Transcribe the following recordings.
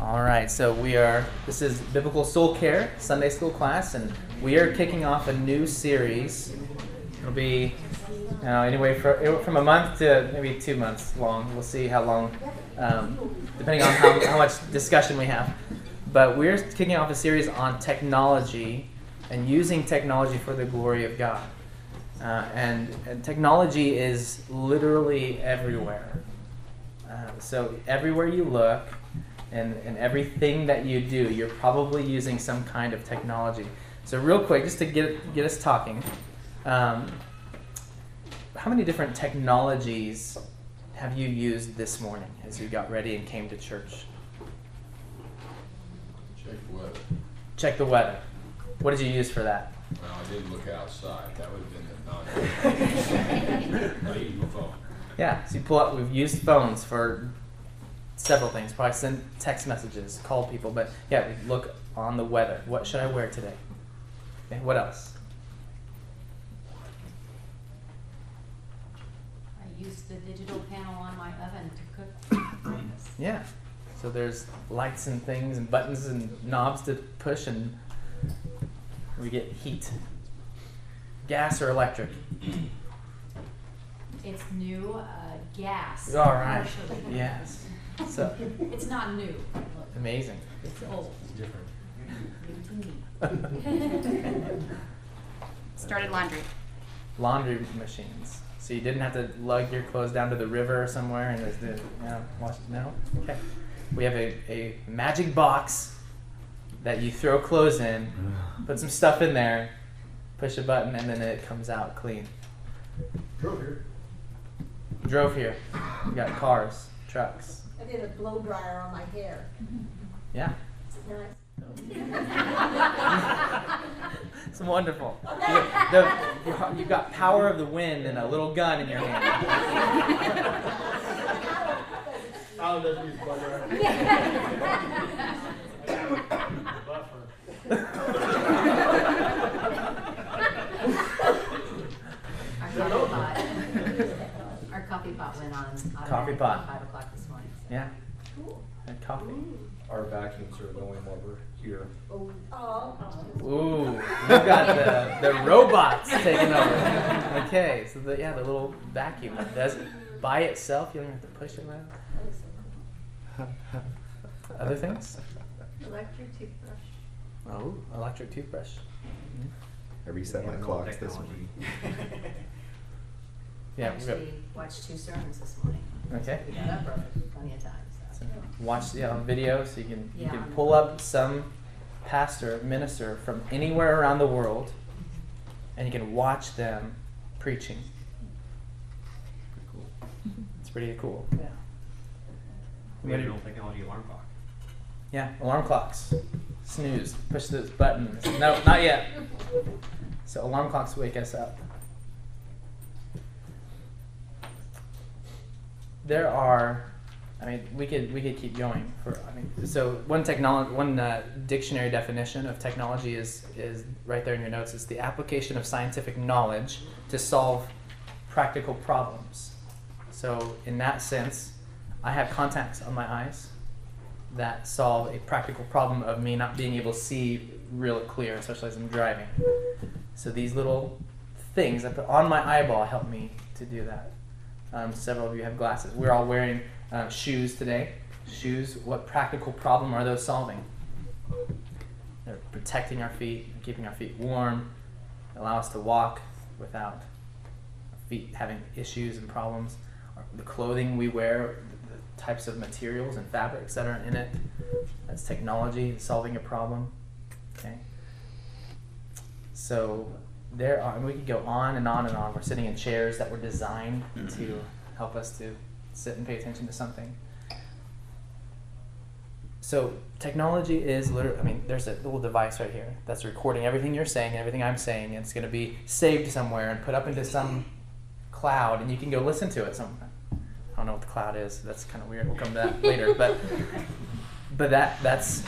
All right, so we are, this is Biblical Soul Care Sunday School class, and we are kicking off a new series. It'll be, you know, anyway, for, from a month to maybe two months long. We'll see how long, um, depending on how, how much discussion we have. But we're kicking off a series on technology and using technology for the glory of God. Uh, and, and technology is literally everywhere. Uh, so everywhere you look, and, and everything that you do, you're probably using some kind of technology. So, real quick, just to get, get us talking, um, how many different technologies have you used this morning as you got ready and came to church? Check the weather. Check the weather. What did you use for that? Well, I didn't look outside. That would have been the non. I used my phone. Yeah, so you pull up, we've used phones for several things. Probably send text messages, call people, but yeah, we look on the weather. What should I wear today? Okay, what else? I use the digital panel on my oven to cook breakfast. Yeah. So there's lights and things and buttons and knobs to push and we get heat. Gas or electric? It's new, uh, gas. All right. Yes. So It's not new. Amazing. It's old. It's different. New to me. Started laundry. Laundry machines. So you didn't have to lug your clothes down to the river or somewhere and there's the you know, wash no? Okay. We have a, a magic box that you throw clothes in, put some stuff in there, push a button, and then it comes out clean. Drove here. Drove here. You got cars, trucks. I did a blow dryer on my hair. Yeah. Nice. It's wonderful. You, the, you- you've got power of the wind and a little gun in your hand. Oh, doesn't use blood Our coffee pot. Our coffee pot went on automatic pot. At five o'clock this morning. so. Yeah. And coffee. Our vacuums are going over here. Oh, Ooh, you've got the, the robots taking over. Okay, so the, yeah, the little vacuum that does it by itself. You don't have to push it around. Other things? electric toothbrush. Oh, electric toothbrush. Mm-hmm. I reset my clocks this week. Yeah, we've got, Actually watched two sermons this morning. okay. We got up early plenty of times. So So. watch yeah, on um, video so you can you Yeah, can on pull up some pastor minister from anywhere around the world and you can watch them preaching it's pretty cool yeah We have an old technology alarm clock. yeah alarm clocks snooze push those buttons no not yet so alarm clocks wake us up there are I mean, we could we could keep going for. I mean, so one technology, one uh, dictionary definition of technology is is right there in your notes. It's the application of scientific knowledge to solve practical problems. So in that sense, I have contacts on my eyes that solve a practical problem of me not being able to see real clear, especially as I'm driving. So these little things I put on my eyeball help me to do that. Um, several of you have glasses. We're all wearing uh, shoes today. Shoes, what practical problem are those solving? They're protecting our feet, keeping our feet warm, allow us to walk without our feet having issues and problems. The clothing we wear, the, types of materials and fabrics that are in it, that's technology solving a problem. Okay. So there are, and we could go on and on and on. We're sitting in chairs that were designed mm-hmm. to help us to sit and pay attention to something. So technology is literally, I mean, there's a little device right here that's recording everything you're saying and everything I'm saying, and it's going to be saved somewhere and put up into some cloud, and you can go listen to it somewhere. I don't know what the cloud is. That's kind of weird. We'll come to that later, but but that that's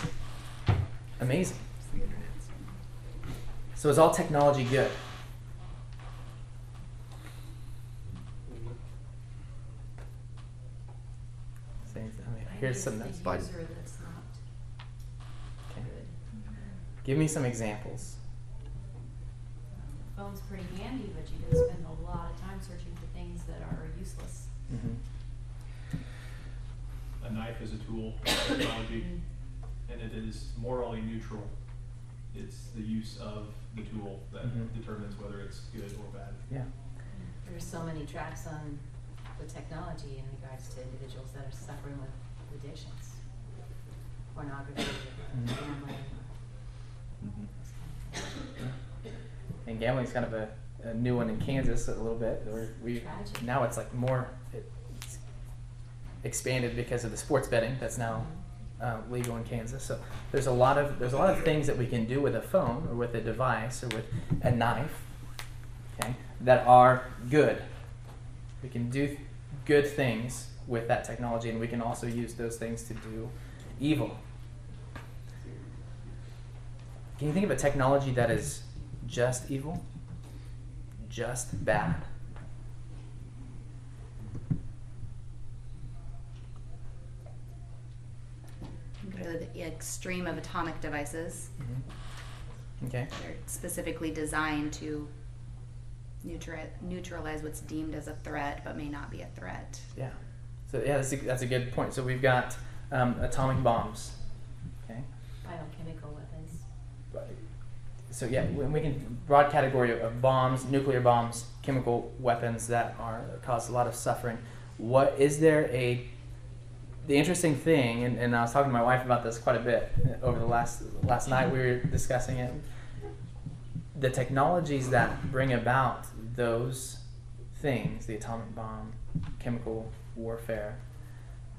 amazing. So is all technology good? Same- I mean, here's some. The But- user that's not Give me some examples. Phone's pretty handy, but you can spend a lot of time searching for things that are useless. hmm A knife is a tool, technology, and it is morally neutral. It's the use of the tool that Mhm. determines whether it's good or bad. Yeah. There's so many tracks on the technology in regards to individuals that are suffering with addictions. Pornography, Mhm. gambling. Mhm. those kind of things. And gambling's kind of a, a new one in Kansas a little bit. Where we Tragic. now it's like more it's expanded because of the sports betting that's now uh, legal in Kansas. So there's a lot of there's a lot of things that we can do with a phone or with a device or with a knife, okay, that are good. We can do good things with that technology, and we can also use those things to do evil. Can you think of a technology that is just evil? Just bad? Go the extreme of atomic devices. Okay. They're specifically designed to neutra- neutralize what's deemed as a threat, but may not be a threat. Yeah. So yeah, that's a, that's a good point. So we've got um, atomic bombs. Okay. Biochemical weapons. So yeah, we, we can broad category of bombs, nuclear bombs, chemical weapons that are cause a lot of suffering. What is there a the interesting thing, and, and I was talking to my wife about this quite a bit over the last last night. We were discussing it. The technologies that bring about those things, the atomic bomb, chemical warfare,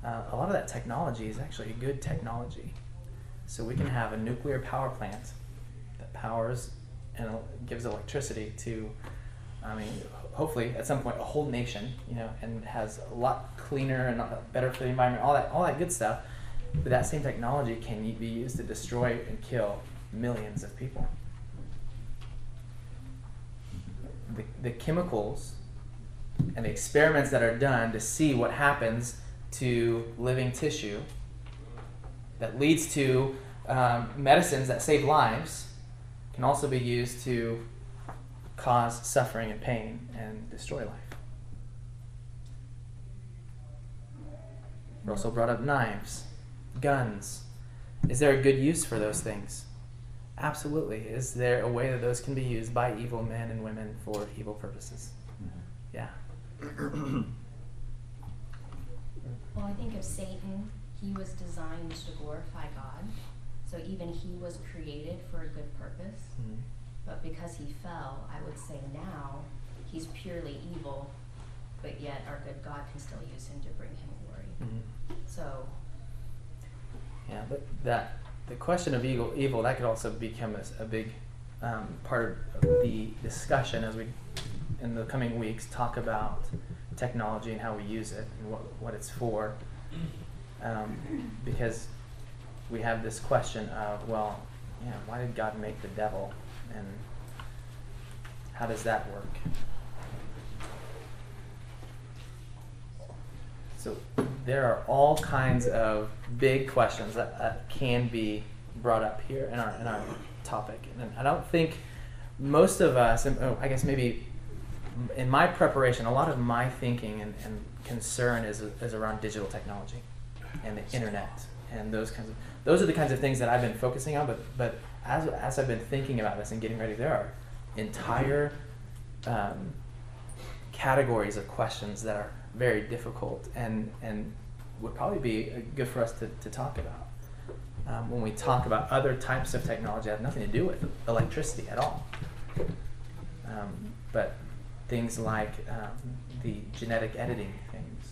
uh, a lot of that technology is actually good technology. So we can have a nuclear power plant that powers and gives electricity to, I mean, hopefully at some point a whole nation, you know, and has a lot cleaner and better for the environment, all that, all that good stuff. But that same technology can be used to destroy and kill millions of people. The, the chemicals and the experiments that are done to see what happens to living tissue that leads to um, medicines that save lives can also be used to cause suffering and pain and destroy life. We also brought up knives, guns. Is there a good use for those things? Absolutely. Is there a way that those can be used by evil men and women for evil purposes? Yeah. Well, I think of Satan, he was designed to glorify God. So even he was created for a good purpose. Mhm. But because he fell, I would say now he's purely evil, but yet our good God can still use him to bring him glory. Mhm. So Yeah, but that the question of evil, evil that could also become a big um, part of the discussion as we, in the coming weeks, talk about technology and how we use it and what, what it's for. Um, because we have this question of, well, yeah, why did God make the devil, and how does that work? So there are all kinds of big questions that, that can be brought up here in our in our topic, and I don't think most of us, and oh, I guess maybe in my preparation, a lot of my thinking and, and concern is is around digital technology and the internet and those kinds of those are the kinds of things that I've been focusing on. But but as as I've been thinking about this and getting ready, there are entire um, categories of questions that are very difficult and and would probably be uh, good for us to, to talk about um, when we talk about other types of technology that have nothing to do with electricity at all. Um, but things like um, the genetic editing things.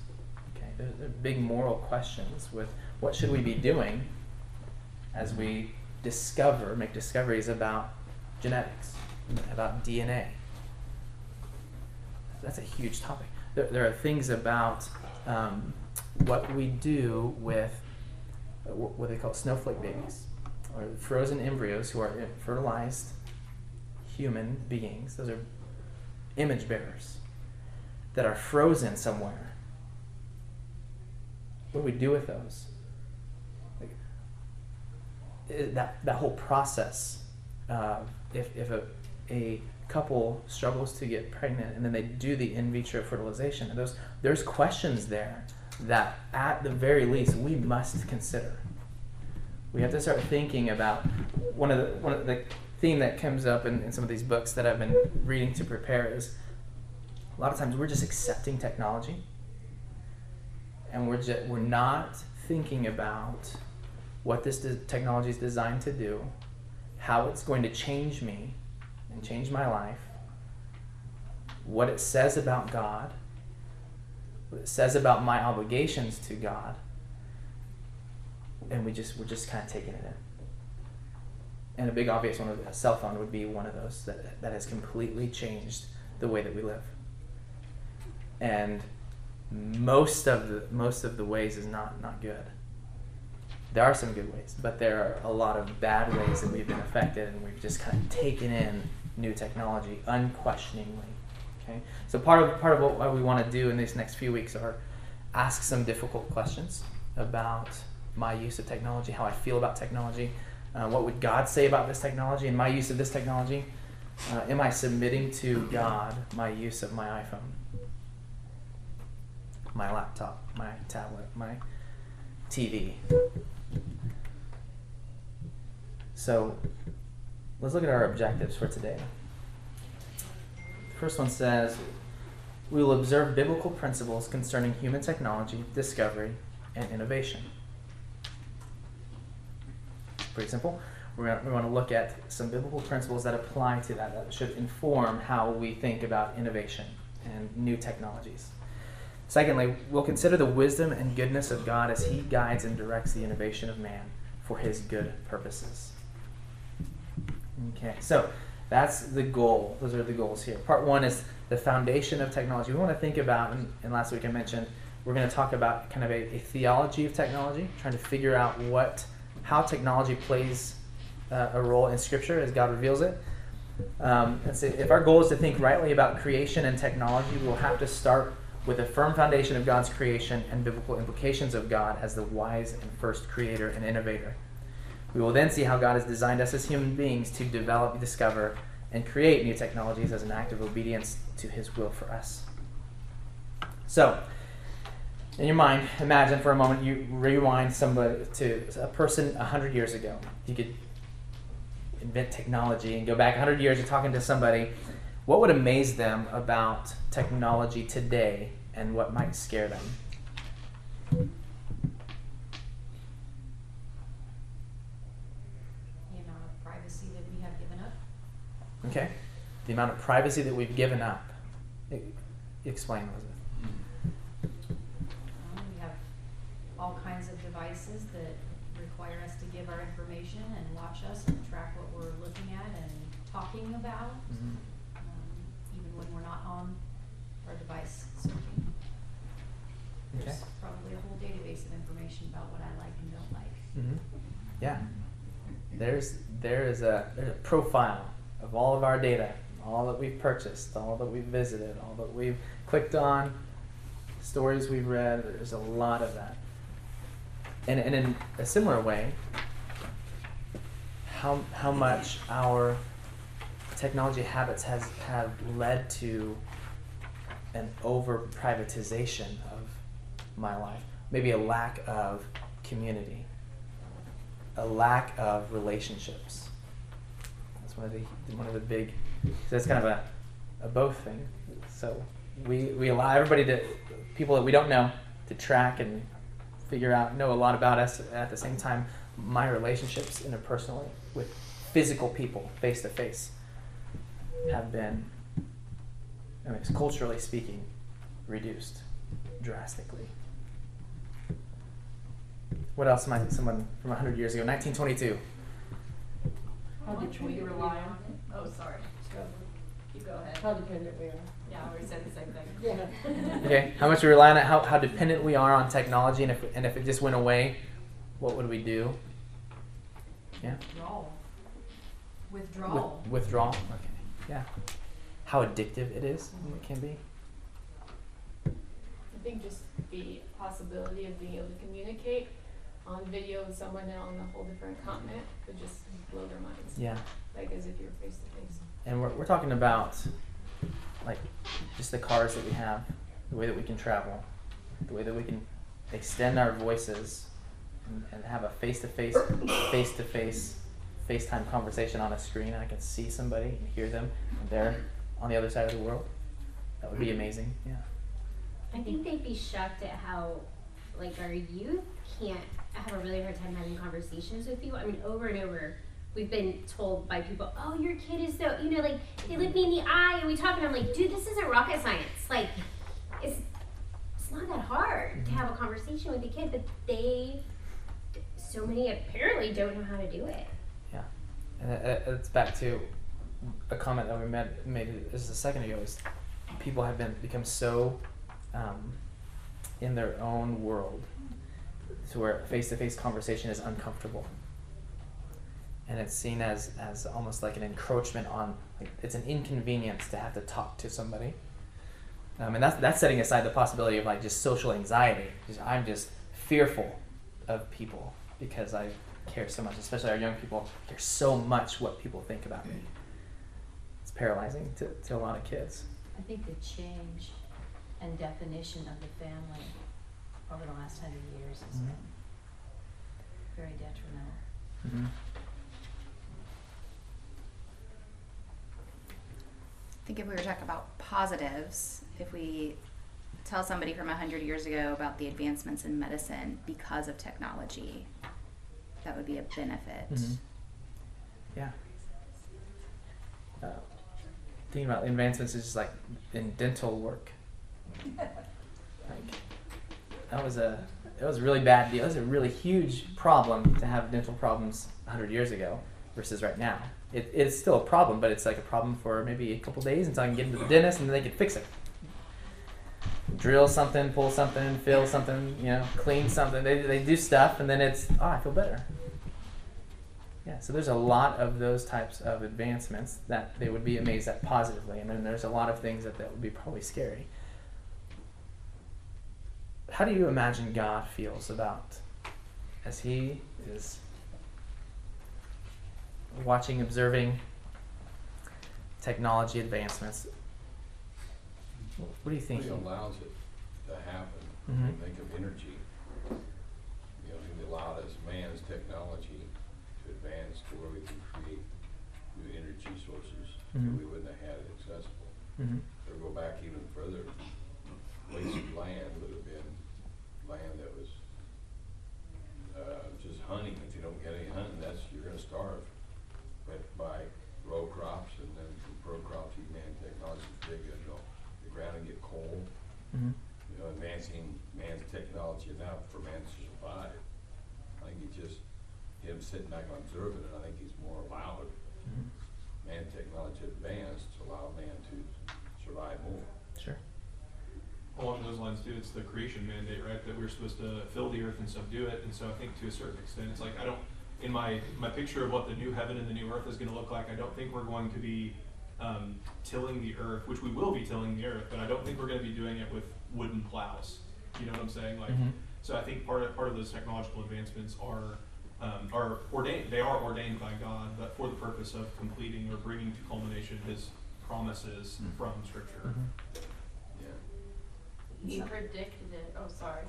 Okay, they're, they're big moral questions with what should we be doing as we discover, make discoveries about genetics, about DNA. That's a huge topic. There, there are things about um, what we do with what they call snowflake babies, or frozen embryos who are fertilized human beings. Those are image bearers that are frozen somewhere. What do we do with those? That, that whole process uh, if, if a, a couple struggles to get pregnant and then they do the in vitro fertilization, those, there's questions there that at the very least we must consider. We have to start thinking about one of the one of the theme that comes up in, in some of these books that I've been reading to prepare is a lot of times we're just accepting technology and we're just, we're not thinking about what this technology is designed to do, how it's going to change me and change my life, what it says about God, what it says about my obligations to God, and we just we're just kind of taking it in. And a big obvious one, a cell phone would be one of those that that has completely changed the way that we live. And most of the most of the ways is not not good. There are some good ways, but there are a lot of bad ways that we've been affected, and we've just kind of taken in new technology unquestioningly. Okay, so part of part of what, we want to do in these next few weeks are ask some difficult questions about my use of technology, how I feel about technology, uh, what would God say about this technology and my use of this technology. Uh, am I submitting to God my use of my iPhone, my laptop, my tablet, my TV? So let's look at our objectives for today. The first one says we will observe biblical principles concerning human technology, discovery, and innovation. Pretty simple. Gonna, we want to look at some biblical principles that apply to that, that should inform how we think about innovation and new technologies. Secondly, we'll consider the wisdom and goodness of God as He guides and directs the innovation of man for His good purposes. Okay, so that's the goal. Those are the goals here. Part one is the foundation of technology. We want to think about, and, and last week I mentioned, we're going to talk about kind of a, a theology of technology, trying to figure out what, how technology plays uh, a role in Scripture as God reveals it. Um, and so if our goal is to think rightly about creation and technology, we'll have to start with a firm foundation of God's creation and biblical implications of God as the wise and first creator and innovator. We will then see how God has designed us as human beings to develop, discover, and create new technologies as an act of obedience to His will for us. So, in your mind, imagine for a moment you rewind somebody to a person 100 years ago. You could invent technology and go back 100 years, you're talking to somebody. What would amaze them about technology today and what might scare them? The amount of privacy that we have given up. Okay? The amount of privacy that we've given up. Explain, Elizabeth. Um, we have all kinds of devices that require us to give our information and watch us and track what we're looking at and talking about. Mm-hmm. Um, even when we're not on our device searching. Okay. There's probably a whole database of information about what I like and don't like. hmm Yeah. There's there is a there's a profile of all of our data, all that we've purchased, all that we've visited, all that we've clicked on, stories we've read. There's a lot of that. And and in a similar way, how how much our technology habits has have led to an over privatization of my life, maybe a lack of community, a lack of relationships. One of the one of the big. So that's kind of a, a both thing. So we we allow everybody to people that we don't know to track and figure out know a lot about us. At the same time, my relationships interpersonally with physical people, face to face, have been, I mean, culturally speaking, reduced drastically. What else might someone from 100 years ago, 1922? How dependent we rely on it? Oh, sorry. You go ahead. How dependent we are. Yeah, I already said the same thing. Yeah. Okay, how much we rely on it, how, how dependent we are on technology, and if, and if it just went away, what would we do? Yeah? Withdrawal. Withdrawal. With, withdrawal? Okay, yeah. How addictive it is, it can be. I think just the possibility of being able to communicate on video with someone on a whole different continent would just blow their minds. Yeah. Like as if you're face to face. And we're, we're talking about like just the cars that we have, the way that we can travel, the way that we can extend our voices and, and have a face to face, face to face, FaceTime conversation on a screen. And I can see somebody and hear them, and they're on the other side of the world. That would be amazing. Yeah. I think they'd be shocked at how, like, our youth can't I have a really hard time having conversations with people. I mean, over and over, we've been told by people, "Oh, your kid is so," you know, like they look me in the eye and we talk, and I'm like, "Dude, this isn't rocket science. Like, it's it's not that hard to have a conversation with a kid, but they, so many apparently don't know how to do it." Yeah, and that- back to a comment that we made made just a second ago. Is people have been become so um, in their own world to where face to face conversation is uncomfortable, and it's seen as as almost like an encroachment on. Like it's an inconvenience to have to talk to somebody. Um, and that's that's setting aside the possibility of like just social anxiety. Just, I'm just fearful of people because I care so much, especially our young people care so much what people think about me. It's paralyzing to, to a lot of kids. I think the change and definition of the family over the last hundred years has Mhm. been very detrimental. Mm-hmm. I think if we were talking about positives, if we tell somebody from a hundred years ago about the advancements in medicine because of technology, that would be a benefit. Mhm. Yeah. Uh, thinking about advancements is just like in dental work. That was a it was a really bad deal. It was a really huge problem to have dental problems 100 years ago versus right now. It, it's still a problem, but it's like a problem for maybe a couple days until I can get into the dentist and then they can fix it. Drill something, pull something, fill something, you know, clean something. They, they do stuff and then it's, oh, I feel better. Yeah, so there's a lot of those types of advancements that they would be amazed at positively, and then there's a lot of things that, that would be probably scary. How do you imagine God feels about as He is watching, observing technology advancements? What do you think? He allows it to happen. Mhm. Think of energy. You know, he allowed us man's technology to advance to where we can create new energy sources that Mhm. we wouldn't have had accessible. Mhm. Or go back even further, wasted land would have been land that was, uh, just hunting. If you don't get any hunting, that's, you're gonna starve. But by row crops and then from row crops, you man technology, dig, you know, the ground and get coal Mhm. you know, advancing man's technology enough for man to survive. I think he just, him sitting back and observing it, I think he's more allowed, Mhm. man technology advanced to allow man to survive more. Sure. Along those lines too, it's the creation mandate, right, that we're supposed to fill the earth and subdue it, and so I think to a certain extent, it's like, I don't, in my, my picture of what the new heaven and the new earth is gonna look like, I don't think we're going to be, um, tilling the earth, which we will be tilling the earth, but I don't think we're gonna be doing it with wooden plows, you know what I'm saying, like, Mhm. so I think part of, part of those technological advancements are, um, are ordained, they are ordained by God, but for the purpose of completing or bringing to culmination his promises Mm. from scripture. Mhm. Yeah. He predicted it, oh, sorry.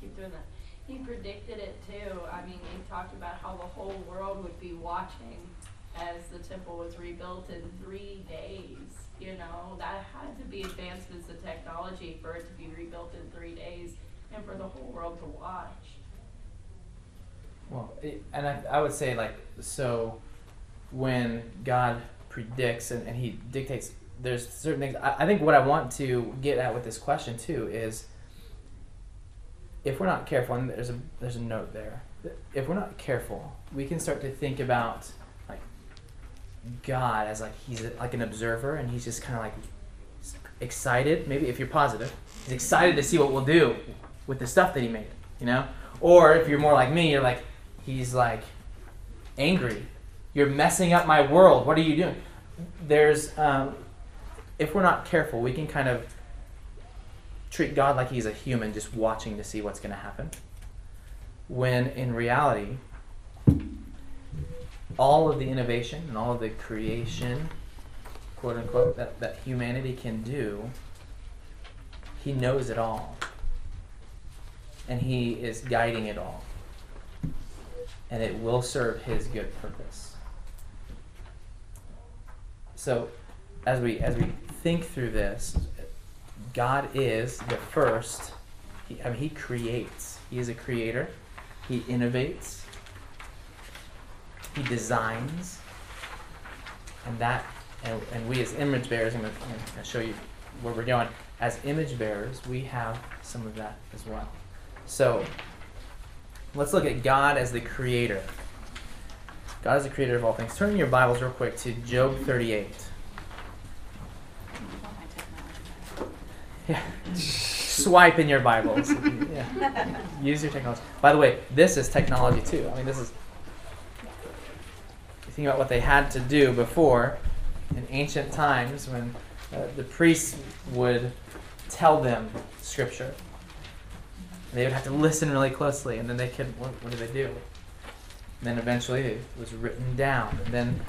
Keep doing that. He predicted it too. I mean, he talked about how the whole world would be watching as the temple was rebuilt in three days. You know, that had to be advancements in technology for it to be rebuilt in three days and for the whole world to watch. Well, and I, I would say like so, when God predicts and, and He dictates, there's certain things. I, I think what I want to get at with this question too is, if we're not careful, and there's a there's a note there. If we're not careful, we can start to think about God as like He's like an observer, and He's just kind of like excited. Maybe if you're positive, He's excited to see what we'll do with the stuff that He made. You know, or if you're more like me, you're like he's like angry. You're messing up my world. What are you doing? There's, um, if we're not careful, we can kind of treat God like he's a human just watching to see what's going to happen. when in reality, all of the innovation and all of the creation, quote unquote, that, that humanity can do, he knows it all. And he is guiding it all. And it will serve his good purpose. So as we as we think through this, God is the first. He, I mean, He creates. He is a creator. He innovates. He designs. And that, and, and we as image bearers, I'm going to show you where we're going. As image bearers, we have some of that as well. So, let's look at God as the creator. God is the creator of all things. Turn your Bibles real quick to Job 38. Yeah. Swipe in your Bibles. Yeah. Use your technology. By the way, this is technology too. I mean, this is. You think about what they had to do before in ancient times when uh, the priests would tell them scripture. They would have to listen really closely, and then they could. What, what do they do? And then eventually it was written down, and then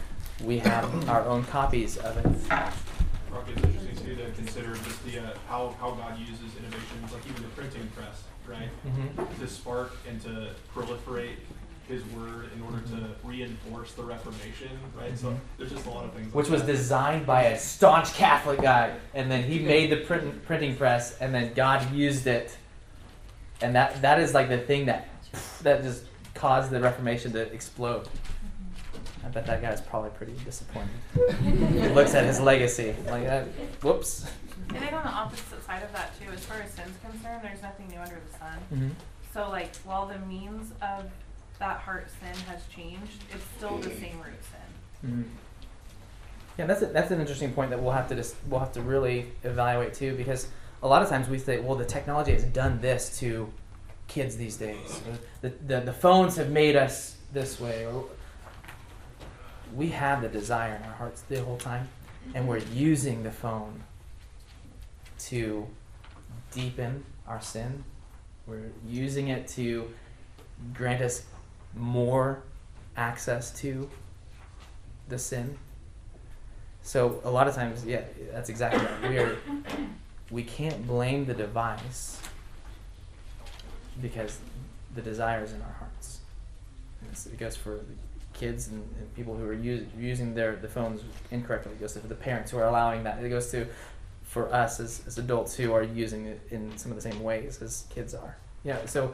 we have our own copies of it. Rock, it's interesting too to consider just the uh, how how God uses innovations, like even the printing press, right, Mhm. to spark and to proliferate His word in order to reinforce the Reformation, right? So Mhm. there's just a lot of things. which like was that. designed by a staunch Catholic guy, and then he made the print, printing press, and then God used it, and that that is like the thing that that just caused the Reformation to explode. I bet that guy's probably pretty disappointed. he looks at his legacy like that. Whoops. I think on the opposite side of that too, as far as sin's concerned, there's nothing new under the sun. Mm-hmm. So like, while the means of that heart sin has changed, it's still the same root sin. Mm-hmm. Yeah, that's a, that's an interesting point that we'll have to just we'll have to really evaluate too, because a lot of times we say, well, the technology has done this to kids these days. The, the the phones have made us this way, or we have the desire in our hearts the whole time, and we're using the phone to deepen our sin. We're using it to grant us more access to the sin. So a lot of times, yeah, that's exactly right. We are we can't blame the device because the desire is in our hearts. It goes for the kids and, and people who are use, using their the phones incorrectly. It goes to the parents who are allowing that. It goes to for us as, as adults who are using it in some of the same ways as kids are. Yeah, so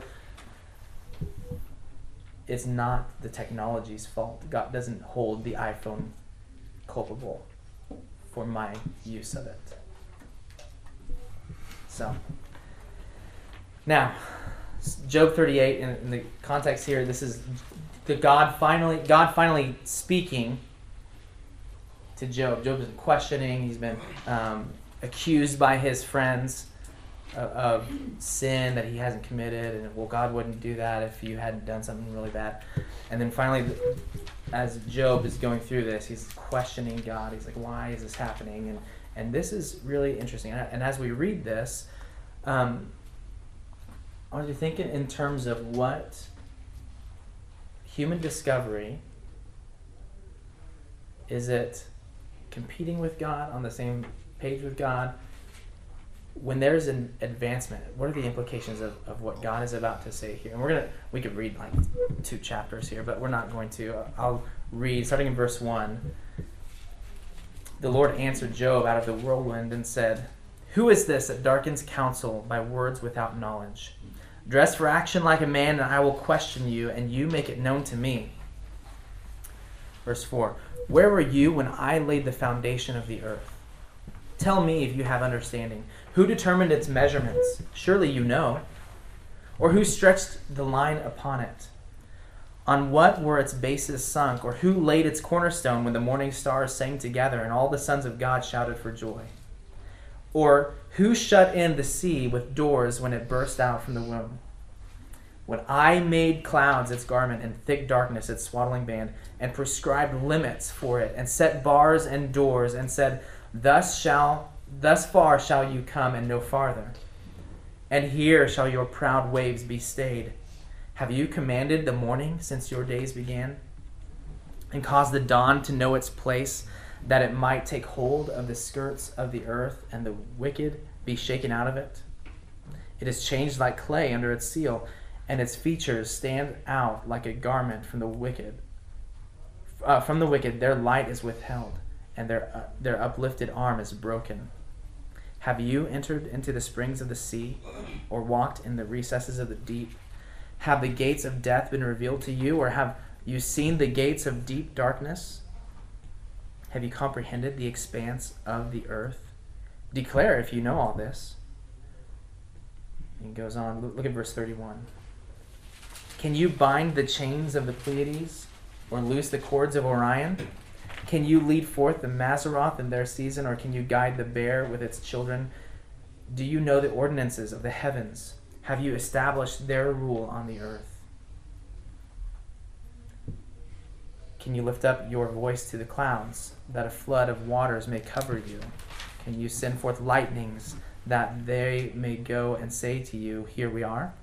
it's not the technology's fault. God doesn't hold the iPhone culpable for my use of it. So, now, Job 38, in, in the context here, this is the God finally, God finally speaking to Job. Job has been questioning. He's been um, accused by his friends of, of sin that he hasn't committed, and well, God wouldn't do that if you hadn't done something really bad. And then finally, as Job is going through this, he's questioning God. He's like, "Why is this happening?" And and this is really interesting. And, as we read this, um, I want you to think in, in terms of what human discovery is it competing with God on the same page with God? When there's an advancement, what are the implications of, of what God is about to say here? And we're gonna we could read like two chapters here, but we're not going to. I'll read starting in verse one. The Lord answered Job out of the whirlwind and said, Who is this that darkens counsel by words without knowledge? Dress for action like a man, and I will question you, and you make it known to me. Verse 4 Where were you when I laid the foundation of the earth? Tell me if you have understanding. Who determined its measurements? Surely you know. Or who stretched the line upon it? On what were its bases sunk? Or who laid its cornerstone when the morning stars sang together and all the sons of God shouted for joy? Or who shut in the sea with doors when it burst out from the womb? When I made clouds its garment and thick darkness its swaddling band, and prescribed limits for it, and set bars and doors, and said, Thus shall thus far shall you come and no farther. And here shall your proud waves be stayed. Have you commanded the morning since your days began, and caused the dawn to know its place, that it might take hold of the skirts of the earth, and the wicked be shaken out of it? It is changed like clay under its seal, and its features stand out like a garment from the wicked. Uh, from the wicked, their light is withheld, and their uh, their uplifted arm is broken. Have you entered into the springs of the sea, or walked in the recesses of the deep? Have the gates of death been revealed to you, or have you seen the gates of deep darkness? Have you comprehended the expanse of the earth? Declare if you know all this. And goes on, look at verse 31. Can you bind the chains of the Pleiades, or loose the cords of Orion? Can you lead forth the Mazzaroth in their season, or can you guide the bear with its children? Do you know the ordinances of the heavens? Have you established their rule on the earth? Can you lift up your voice to the clouds, that a flood of waters may cover you? Can you send forth lightnings, that they may go and say to you, Here we are?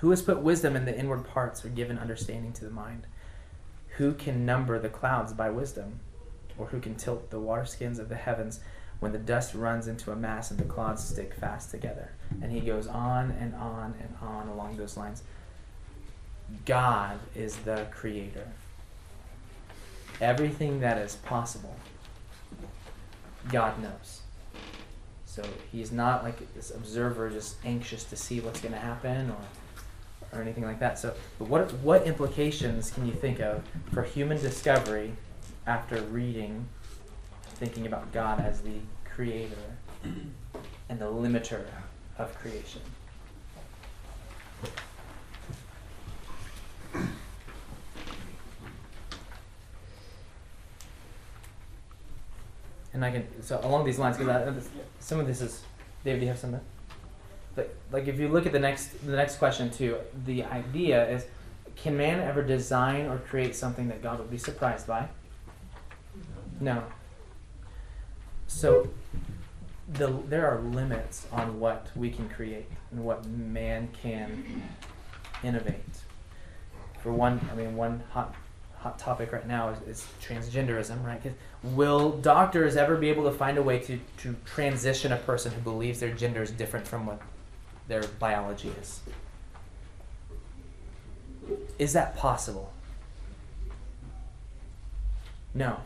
Who has put wisdom in the inward parts, or given understanding to the mind? Who can number the clouds by wisdom? Or who can tilt the waterskins of the heavens when the dust runs into a mass and the clouds stick fast together? And he goes on and on and on along those lines. God is the creator. Everything that is possible, God knows. So he's not like this observer just anxious to see what's going to happen or or anything like that. So, but what what implications can you think of for human discovery after reading, thinking about God as the creator and the limiter of creation? And I can so along these lines because some of this is David. Do you have some? Like, like if you look at the next the next question too, the idea is, can man ever design or create something that God would be surprised by? No. So, the there are limits on what we can create and what man can innovate. For one, I mean, one hot hot topic right now is, is transgenderism, right? will doctors ever be able to find a way to, to transition a person who believes their gender is different from what their biology is? Is that possible? No.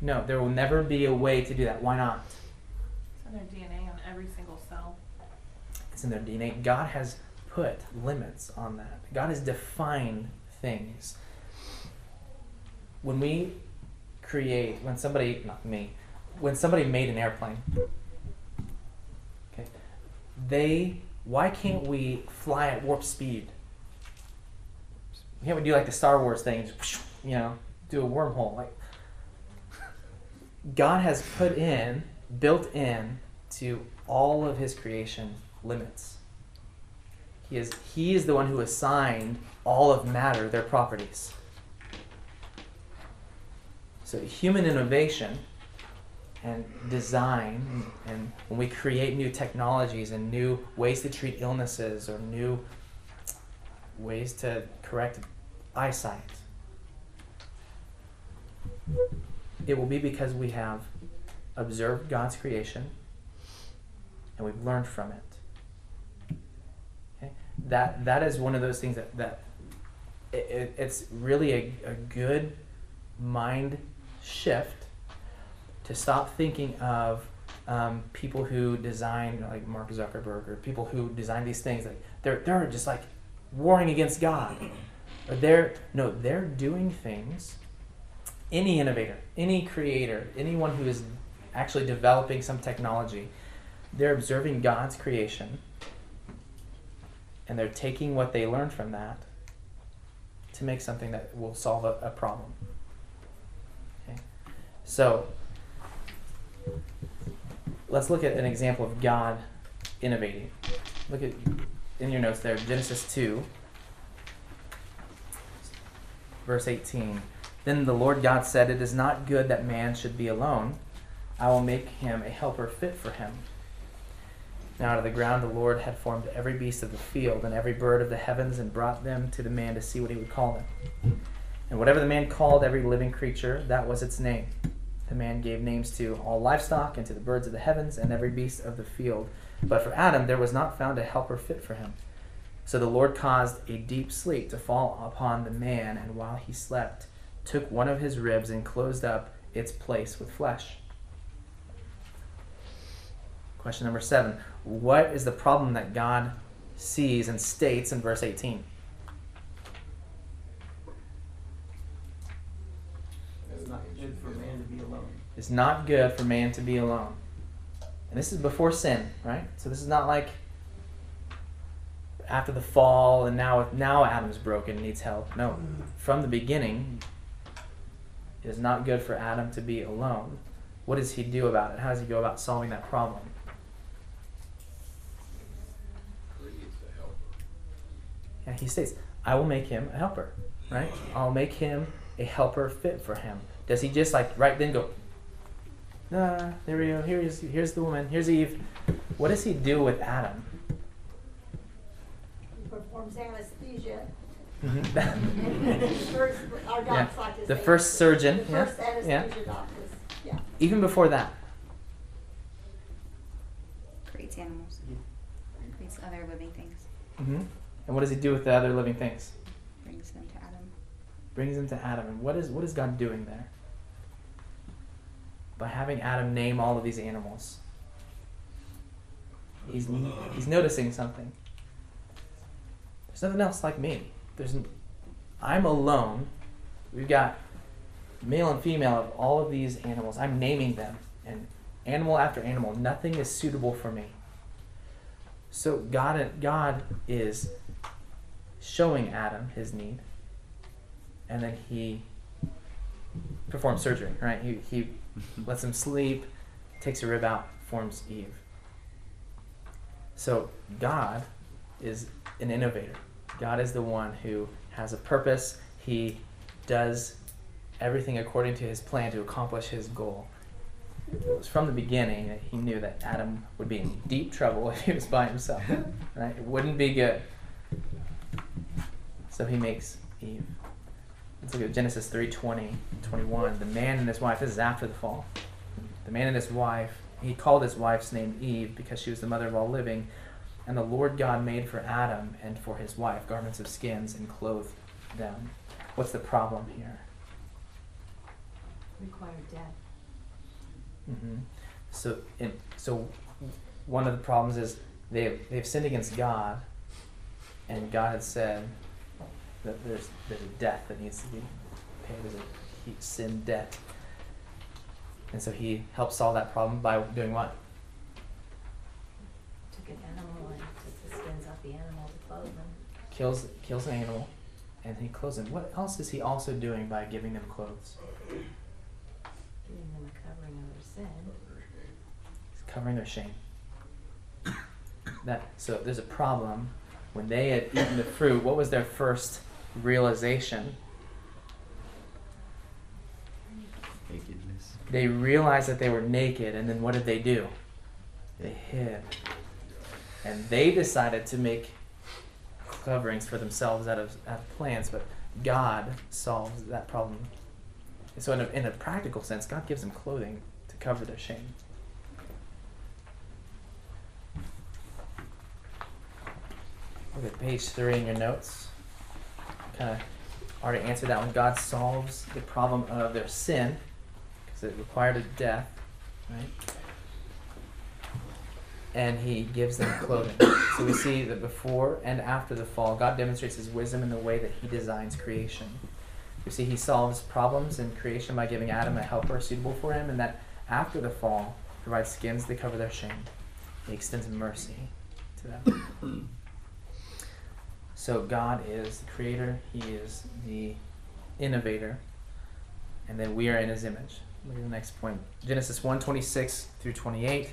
No, there will never be a way to do that. Why not? It's in their DNA on every single cell. It's in their DNA. God has put limits on that. God has defined things. When we create, when somebody, not me, when somebody made an airplane, okay, they, why can't we fly at warp speed? Can't we do like the Star Wars thing, you know, do a wormhole? Like, God has put in, built in to all of his creation limits. He is, he is the one who assigned all of matter their properties. So human innovation and design, and when we create new technologies and new ways to treat illnesses or new ways to correct eyesight, it will be because we have observed God's creation and we've learned from it. Okay? That that is one of those things that that it, it, it's really a, a good mind shift to stop thinking of um, people who design like Mark Zuckerberg or people who design these things like they're they're just like warring against God. Or they're no, they're doing things. Any innovator, any creator, anyone who is actually developing some technology, they're observing God's creation and they're taking what they learned from that to make something that will solve a, a problem. Okay? So, let's look at an example of God innovating. Look at in your notes there, Genesis 2, verse 18. Then the Lord God said, It is not good that man should be alone. I will make him a helper fit for him. Now out of the ground the Lord had formed every beast of the field and every bird of the heavens and brought them to the man to see what he would call them. And whatever the man called every living creature, that was its name. The man gave names to all livestock and to the birds of the heavens and every beast of the field. But for Adam there was not found a helper fit for him. So the Lord caused a deep sleep to fall upon the man, and while he slept, took one of his ribs and closed up its place with flesh. Question number seven What is the problem that God sees and states in verse 18? It's not good for man to be alone. It's not good for man to be alone. And this is before sin, right? So this is not like after the fall and now now Adam's broken and needs help. No. From the beginning, it is not good for Adam to be alone. What does he do about it? How does he go about solving that problem? Yeah, he states, I will make him a helper, right? I'll make him a helper fit for him. Does he just like right then go, ah, there we go, here's, here's the woman, here's Eve. What does he do with Adam? He performs anesthesia. Mhm. First, Yeah, like the say, first surgeon, The yeah, first yeah. anesthesia yeah. Even before that, Creates animals. Creates other living things. hmm and what does he do with the other living things? Brings them to Adam. Brings them to Adam. And what is what is God doing there? By having Adam name all of these animals, he's he's noticing something. There's nothing else like me. There's I'm alone. We've got male and female of all of these animals. I'm naming them, and animal after animal. Nothing is suitable for me. So God God is showing Adam his need, and then he performs surgery. Right? He he lets him sleep, takes a rib out, forms Eve. So God is an innovator. God is the one who has a purpose. He does everything according to his plan to accomplish his goal. It was from the beginning that he knew that Adam would be in deep trouble if he was by himself. Right? It wouldn't be good. So he makes Eve. Let's look at Genesis 3 20, 21. The man and his wife, this is after the fall. The man and his wife, he called his wife's name Eve because she was the mother of all living. And the Lord God made for Adam and for his wife garments of skins and clothed them. What's the problem here? Required death. hmm So, in, so one of the problems is they they've sinned against God, and God had said that there's there's a death that needs to be paid. There's a sin debt, and so He helps solve that problem by doing what? Took an animal and took the skins off the animal to clothe them. Kills kills an animal, and He clothes them. What else is He also doing by giving them clothes? Giving them a covering of their sin. He's covering their shame. That so there's a problem when they had eaten the fruit. What was their first realization? Nakedness. They realized that they were naked, and then what did they do? They hid, and they decided to make coverings for themselves out of out of plants. But God solves that problem. And so, in a, in a practical sense, God gives them clothing to cover their shame. Look at page three in your notes. Uh, of already answered that one. God solves the problem of their sin because it required a death, right? And He gives them clothing. so we see that before and after the fall, God demonstrates His wisdom in the way that He designs creation. We see He solves problems in creation by giving Adam a helper suitable for him, and that after the fall, provides skins to cover their shame. He extends mercy to them. So God is the creator, He is the innovator, and then we are in His image. Look at the next point. Genesis 1 26 through 28.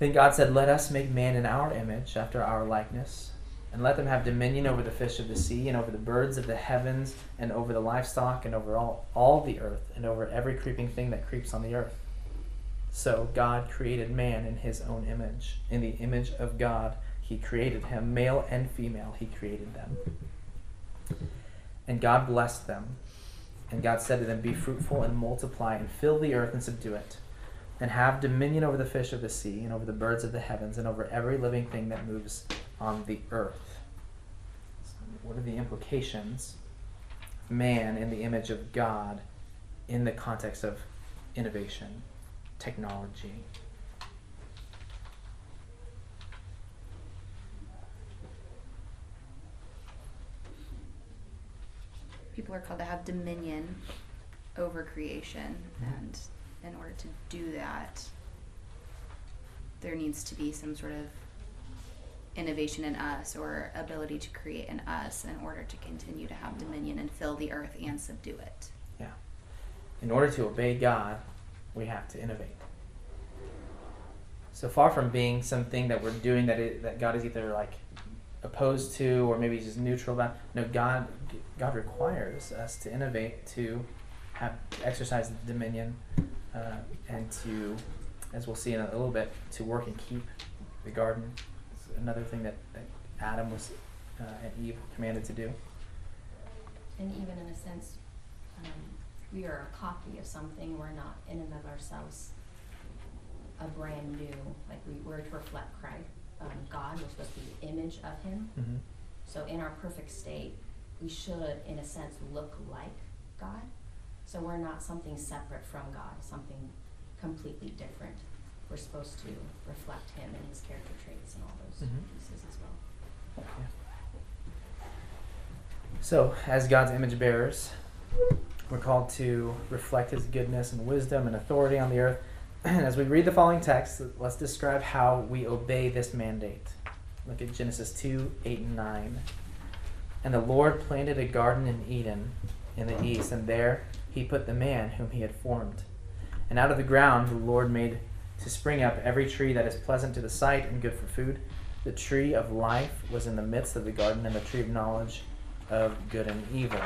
Then God said, Let us make man in our image, after our likeness, and let them have dominion over the fish of the sea, and over the birds of the heavens, and over the livestock, and over all, all the earth, and over every creeping thing that creeps on the earth. So God created man in his own image. In the image of God, he created him. Male and female, he created them. And God blessed them. And God said to them, Be fruitful and multiply, and fill the earth and subdue it, and have dominion over the fish of the sea, and over the birds of the heavens, and over every living thing that moves on the earth. So what are the implications? Man in the image of God in the context of innovation, technology. People are called to have dominion over creation, Mhm. and in order to do that, there needs to be some sort of innovation in us or ability to create in us in order to continue to have dominion and fill the earth and subdue it. Yeah. In order to obey God, we have to innovate. So far from being something that we're doing that it, that God is either like opposed to or maybe just neutral about. No, God God requires us to innovate, to have exercise dominion, uh, and to, as we'll see in a little bit, to work and keep the garden. It's another thing that, that Adam was uh, and Eve were commanded to do. And even in a sense, um, we are a copy of something, we're not in and of ourselves a brand new, like we were to reflect Christ, um, God, to be the image of Him. Mm-hmm. So in our perfect state, we should, in a sense, look like God. So we're not something separate from God, something completely different. We're supposed to reflect Him and His character traits and all those Mhm. pieces as well. So, as God's image bearers, we're called to reflect His goodness and wisdom and authority on the earth. And as we read the following text, let's describe how we obey this mandate. Look at Genesis 2 8 and 9. And the Lord planted a garden in Eden in the east, and there he put the man whom he had formed. And out of the ground the Lord made to spring up every tree that is pleasant to the sight and good for food. The tree of life was in the midst of the garden, and the tree of knowledge of good and evil.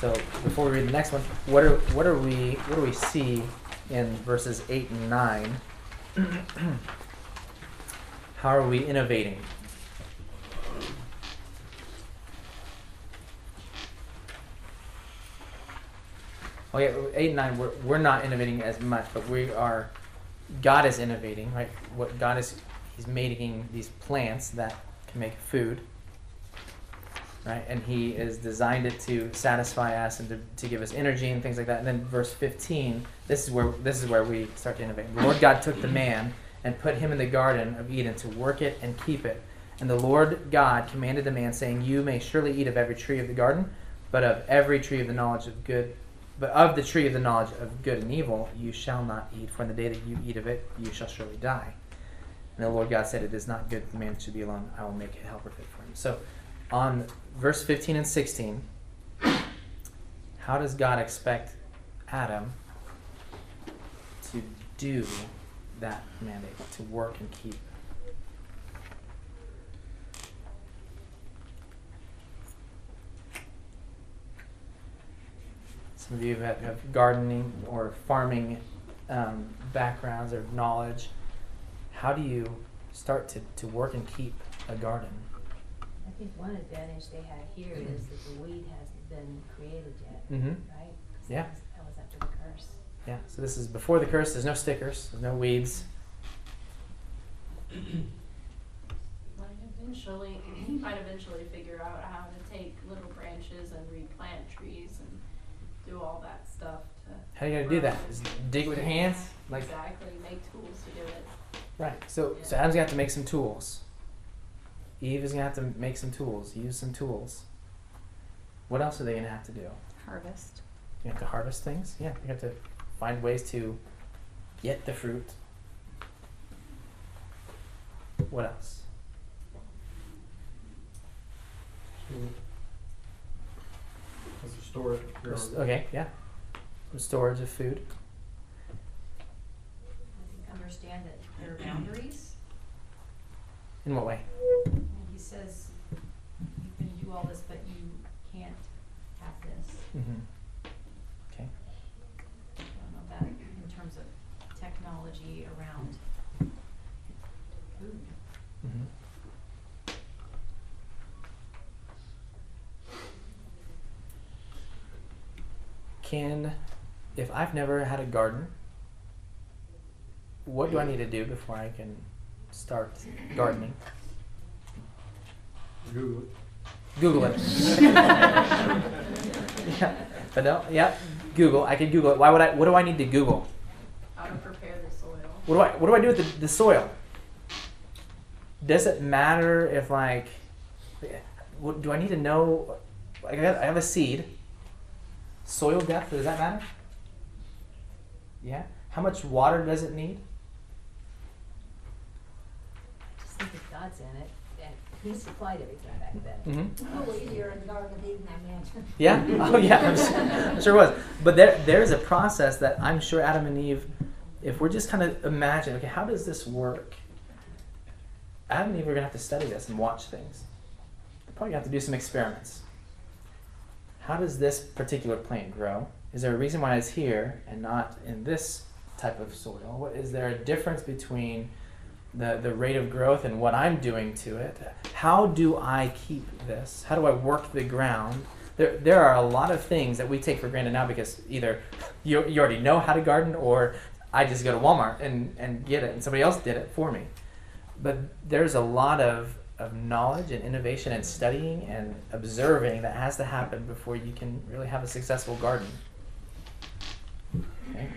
So before we read the next one, what are what are we what do we see in verses eight and nine? How are we innovating? Okay, eight and nine, we're, we're not innovating as much, but we are. God is innovating, right? What God is, He's making these plants that can make food, right? And He has designed it to satisfy us and to, to give us energy and things like that. And then verse fifteen, this is where this is where we start to innovate. The Lord God took the man and put him in the garden of Eden to work it and keep it. And the Lord God commanded the man, saying, You may surely eat of every tree of the garden, but of every tree of the knowledge of good but of the tree of the knowledge of good and evil you shall not eat, for in the day that you eat of it you shall surely die. And the Lord God said, It is not good for man to be alone. I will make a helper fit for him. So, on verse 15 and 16, how does God expect Adam to do that mandate, to work and keep? Some of you have, have gardening or farming um, backgrounds or knowledge. How do you start to, to work and keep a garden? I think one advantage they have here is that the weed hasn't been created yet, Mm-hmm. right? Yeah. That was, that was after the curse. Yeah, so this is before the curse. There's no stickers, there's no weeds. Might eventually, you might eventually figure out how to take little branches and replant trees and do all that stuff to. How do you gotta do that? Just dig with your hands? Like Exactly, make tools to do it. right. So so Adam's gonna have to make some tools. Eve is gonna have to make some tools, use some tools. What else are they gonna have to do? Harvest. You have to harvest things? Yeah, you have to find ways to get the fruit. What else? As a storage. Okay, yeah. Storage of food. Understand that there are boundaries. In what way? And he says, you can do all this, but you can't have this. Mm-hmm. Okay. Technology around food. Mhm. Can, if I've never had a garden, what do I need to do before I can start gardening? Google it. Google it. yeah, but no, yeah, Google. I could Google it. Why would I? What do I need to Google? How to prepare the soil. What do I? What do I do with the, the soil? Does it matter if like, what, do I need to know? Like I, got, I have a seed. Soil depth. Does that matter? Yeah. How much water does it need? I Just think if God's in it, and He supplied everything back then. Mm-hmm. A little easier in the Garden of Eden, I imagine. Yeah. Oh, yeah. I'm sure, I'm sure it was. But there, there's a process that I'm sure Adam and Eve, if we're just kind of imagine, okay, how does this work? Adam and Eve are gonna have to study this and watch things. They're probably gonna have to do some experiments. How does this particular plant grow? Is there a reason why it's here and not in this type of soil? What, is there a difference between the, the rate of growth and what I'm doing to it? How do I keep this? How do I work the ground? There, there are a lot of things that we take for granted now because either you, you already know how to garden or I just go to Walmart and, and get it and somebody else did it for me. But there's a lot of, of knowledge and innovation and studying and observing that has to happen before you can really have a successful garden. Okay?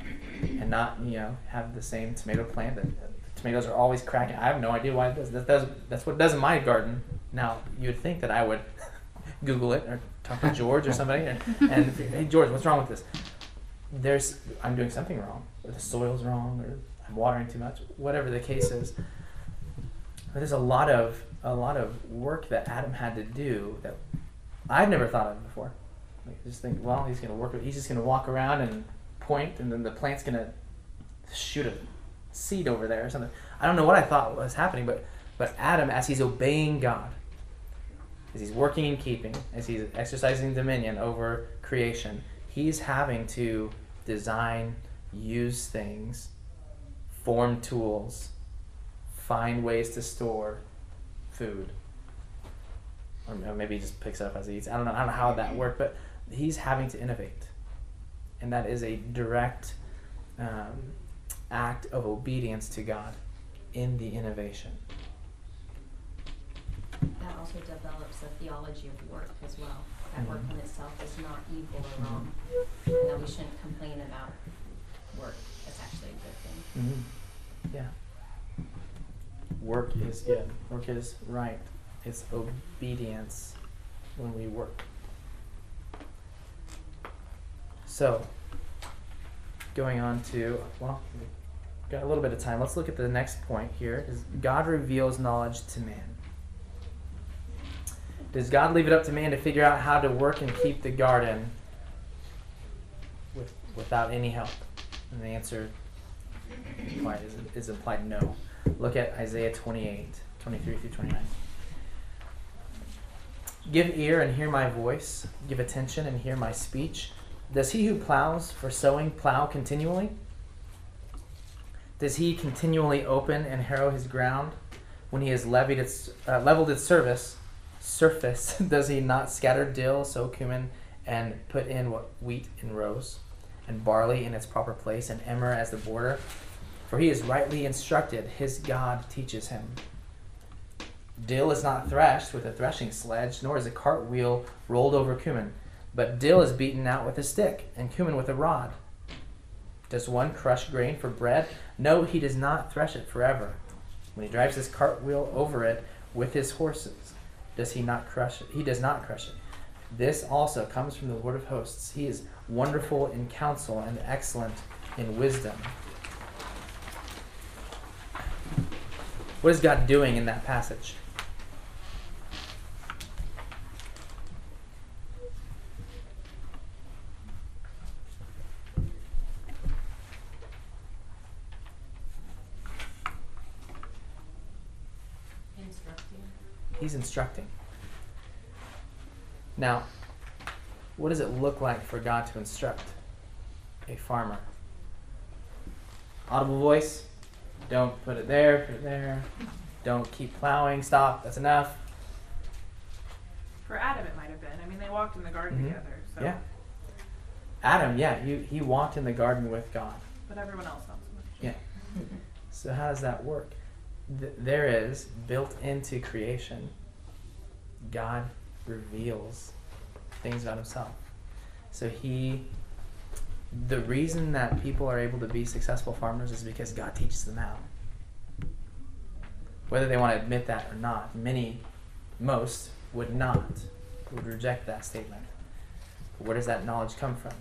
And not, you know, have the same tomato plant that the tomatoes are always cracking. I have no idea why it does. That does that's what it does in my garden. Now you'd think that I would Google it or talk to George or somebody and, and hey George, what's wrong with this? There's I'm doing something wrong, or the soil's wrong, or I'm watering too much, whatever the case is. But there's a lot of a lot of work that Adam had to do that I've never thought of before. Like just think, well, he's gonna work. He's just gonna walk around and point, and then the plant's gonna shoot a seed over there or something. I don't know what I thought was happening, but but Adam, as he's obeying God, as he's working and keeping, as he's exercising dominion over creation, he's having to design, use things, form tools, find ways to store food. Or maybe he just picks it up as he eats. I don't know. I don't know how that worked, but he's having to innovate, and that is a direct um, act of obedience to God in the innovation. That also develops a theology of work as well. That work in itself is not evil or wrong, and that we shouldn't complain about work. It's actually a good thing. Mm-hmm. Yeah. Work is good. Work is right. It's obedience when we work. So, going on to, well, we've got a little bit of time. Let's look at the next point here. Is God reveals knowledge to man. Does God leave it up to man to figure out how to work and keep the garden with, without any help? And the answer implied is, is implied no. Look at Isaiah 28, 23 through 29. Give ear and hear my voice. Give attention and hear my speech. Does he who plows for sowing plow continually? Does he continually open and harrow his ground? When he has levied its, uh, leveled its service, surface, does he not scatter dill, sow cumin, and put in what wheat in rows, and barley in its proper place, and emmer as the border? For he is rightly instructed; his God teaches him. Dill is not threshed with a threshing sledge, nor is a cartwheel rolled over cumin, but dill is beaten out with a stick, and cumin with a rod. Does one crush grain for bread? No, he does not thresh it forever. When he drives his cartwheel over it with his horses, does he not crush it? He does not crush it. This also comes from the Lord of hosts. He is wonderful in counsel and excellent in wisdom. What is God doing in that passage? Instructing. He's instructing. Now, what does it look like for God to instruct a farmer? audible voice. Don't put it there. Put it there. Don't keep plowing. Stop. That's enough. For Adam, it might have been. I mean, they walked in the garden Mhm. together, so. Yeah. Adam, yeah, he, he walked in the garden with God. But everyone else not so much. Yeah. So how does that work? Th- there is built into creation. God reveals things about Himself. So He, the reason that people are able to be successful farmers is because God teaches them how. Whether they want to admit that or not, many, most would not, would reject that statement. But where does that knowledge come from?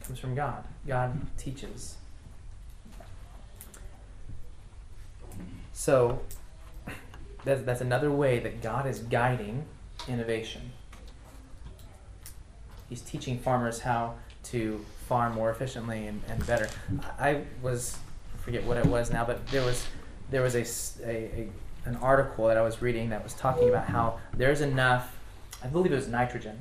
It comes from God. God teaches. So that's, that's another way that God is guiding innovation. He's teaching farmers how to farm more efficiently and, and better. I was I forget what it was now, but there was there was a, a- a- an article that I was reading that was talking about how there's enough, I believe it was nitrogen,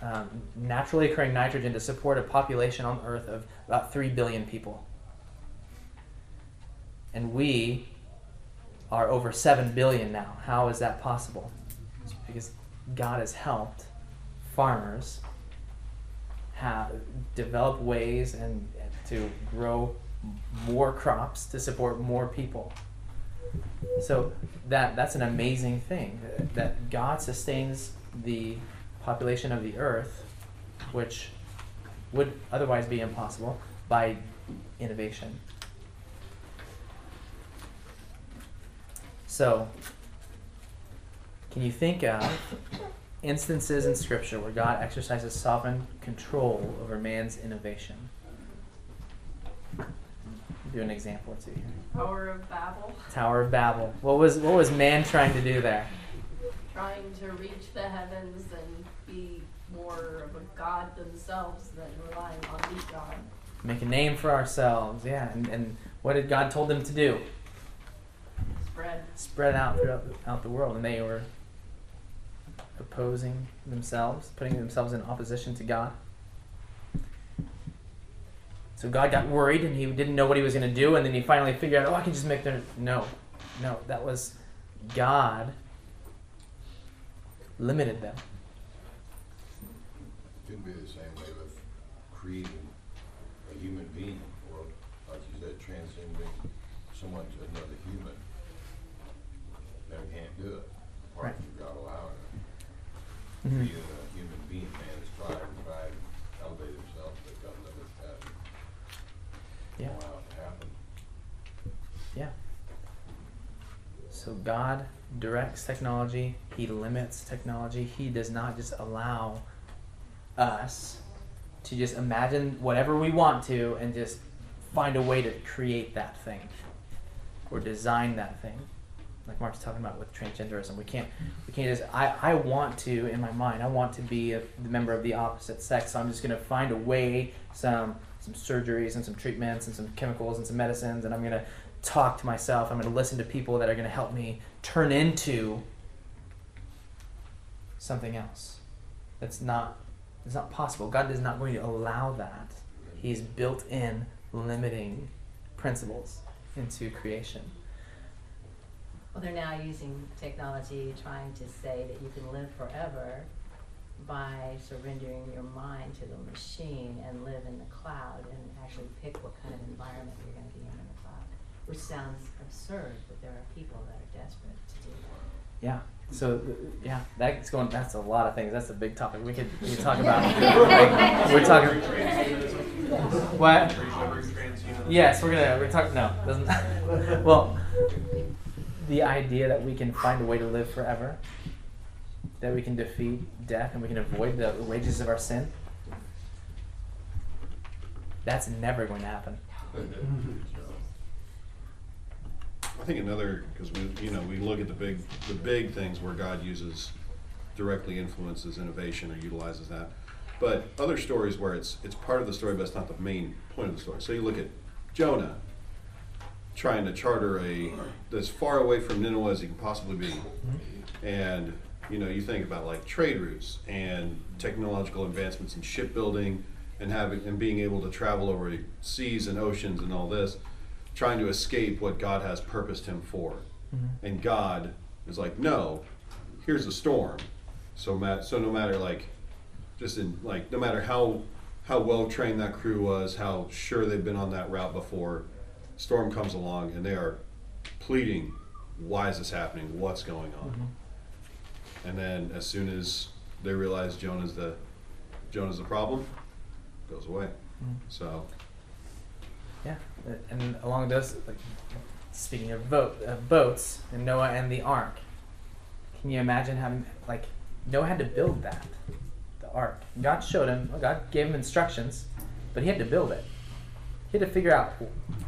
um, naturally occurring nitrogen to support a population on Earth of about three billion people, and we are over 7 billion now. How is that possible? Because God has helped farmers have develop ways and to grow more crops to support more people. So that that's an amazing thing that God sustains the population of the earth which would otherwise be impossible by innovation. So, can you think of instances in Scripture where God exercises sovereign control over man's innovation? Do an example or two here. Tower of Babel, Tower of Babel. What was what was man trying to do there? trying to reach the heavens and be more of a god themselves than relying on the God. Make a name for ourselves. Yeah, and, and what did God told them to do? Spread. Spread out throughout out the world, and they were opposing themselves, putting themselves in opposition to God. So God got worried, and he didn't know what he was going to do, and then he finally figured out, oh, I can just make their no, no. That was God limited them. Can be the same way with creating a human being, or like you said, transcending someone to another human. Man can't do it, apart Right. from God allowing Mhm. Creating a human being, man has tried and elevate himself, but God limits that. Yeah. Allow it to happen. Yeah. So God directs technology, He limits technology. He does not just allow us to just imagine whatever we want to and just find a way to create that thing or design that thing. Like Mark's talking about with transgenderism, we can't we can't just I, I want to in my mind I want to be a member of the opposite sex, so I'm just gonna find a way some some surgeries and some treatments and some chemicals and some medicines and I'm gonna talk to myself. I'm going to listen to people that are going to help me turn into something else. That's not it's not possible. God is not going to allow that. He's built in limiting principles into creation. Well, they're now using technology, trying to say that you can live forever by surrendering your mind to the machine and live in the cloud and actually pick what kind of environment you're going to be in in the cloud, which sounds absurd, but there are people that are desperate to do that. Yeah. So yeah, that's going. That's a lot of things. That's a big topic. We could we could talk about. like, we're talking. What? Yes, we're gonna. We're talking. No, doesn't. well, the idea that we can find a way to live forever, that we can defeat death and we can avoid the wages of our sin. That's never going to happen. I think another, because we, you know, we look at the big, the big things where God uses, directly influences innovation or utilizes that. But other stories where it's, it's part of the story, but it's not the main point of the story. So you look at Jonah, trying to charter a, as far away from Nineveh as he can possibly be. And, you know, you think about like trade routes and technological advancements in shipbuilding and having and being able to travel over seas and oceans and all this, trying to escape what God has purposed him for. Mm-hmm. And God is like, no, here's a storm. So ma- so no matter like, just in like no matter how how well trained that crew was, how sure they've been on that route before, storm comes along and they are pleading, why is this happening? What's going on? Mhm. And then as soon as they realize Jonah's the Jonah's the problem, goes away. Mhm. So Yeah, and along those, like, speaking of boat, uh, boats and Noah and the ark, can you imagine having like Noah had to build that, the ark. God showed him, God gave him instructions, but he had to build it. He had to figure out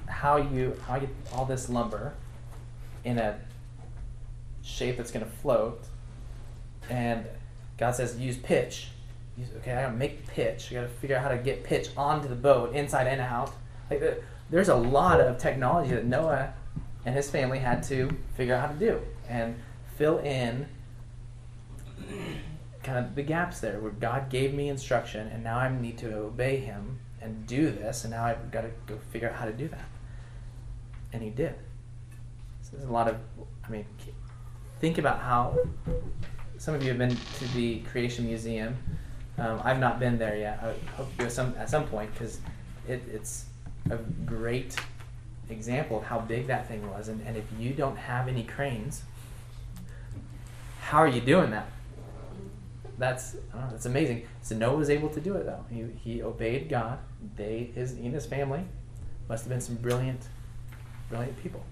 how you how you get all this lumber in a shape that's going to float, and God says use pitch. Okay, I gotta make pitch. I gotta figure out how to get pitch onto the boat, inside and out. Like the, there's a lot of technology that Noah and his family had to figure out how to do and fill in kind of the gaps there where God gave me instruction and now I need to obey him and do this and now I've got to go figure out how to do that. And he did. So there's a lot of I mean think about how some of you have been to the Creation Museum. Um, I've not been there yet. I hope to go some at some point because it, it's a great example of how big that thing was. And, and if you don't have any cranes, how are you doing that? That's that's amazing. So Noah was able to do it though. He, he obeyed God. They his and his family must have been some brilliant, brilliant people.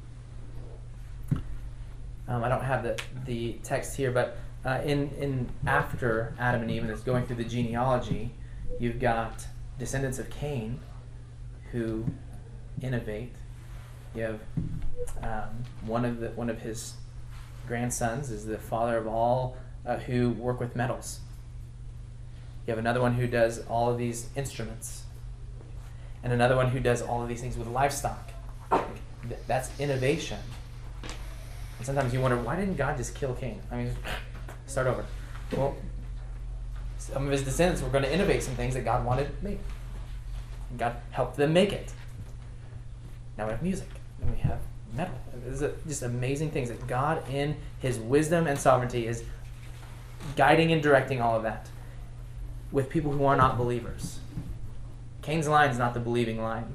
Um, I don't have the the text here, but uh, in in after Adam and Eve, and it's going through the genealogy, you've got descendants of Cain, who innovate. You have um, one of the one of his grandsons is the father of all uh, who work with metals. You have another one who does all of these instruments, and another one who does all of these things with livestock. That's innovation. And sometimes you wonder why didn't God just kill Cain? I mean, start over. Well, some of his descendants were going to innovate some things that God wanted made. And God helped them make it. Now we have music, and we have metal. Is just amazing things that God, in His wisdom and sovereignty, is guiding and directing all of that with people who are not believers. Cain's line is not the believing line.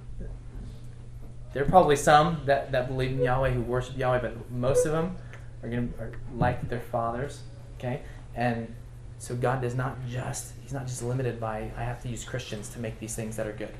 There are probably some that, that believe in Yahweh who worship Yahweh, but most of them are going to like their fathers. Okay, and so God does not just He's not just limited by I have to use Christians to make these things that are good.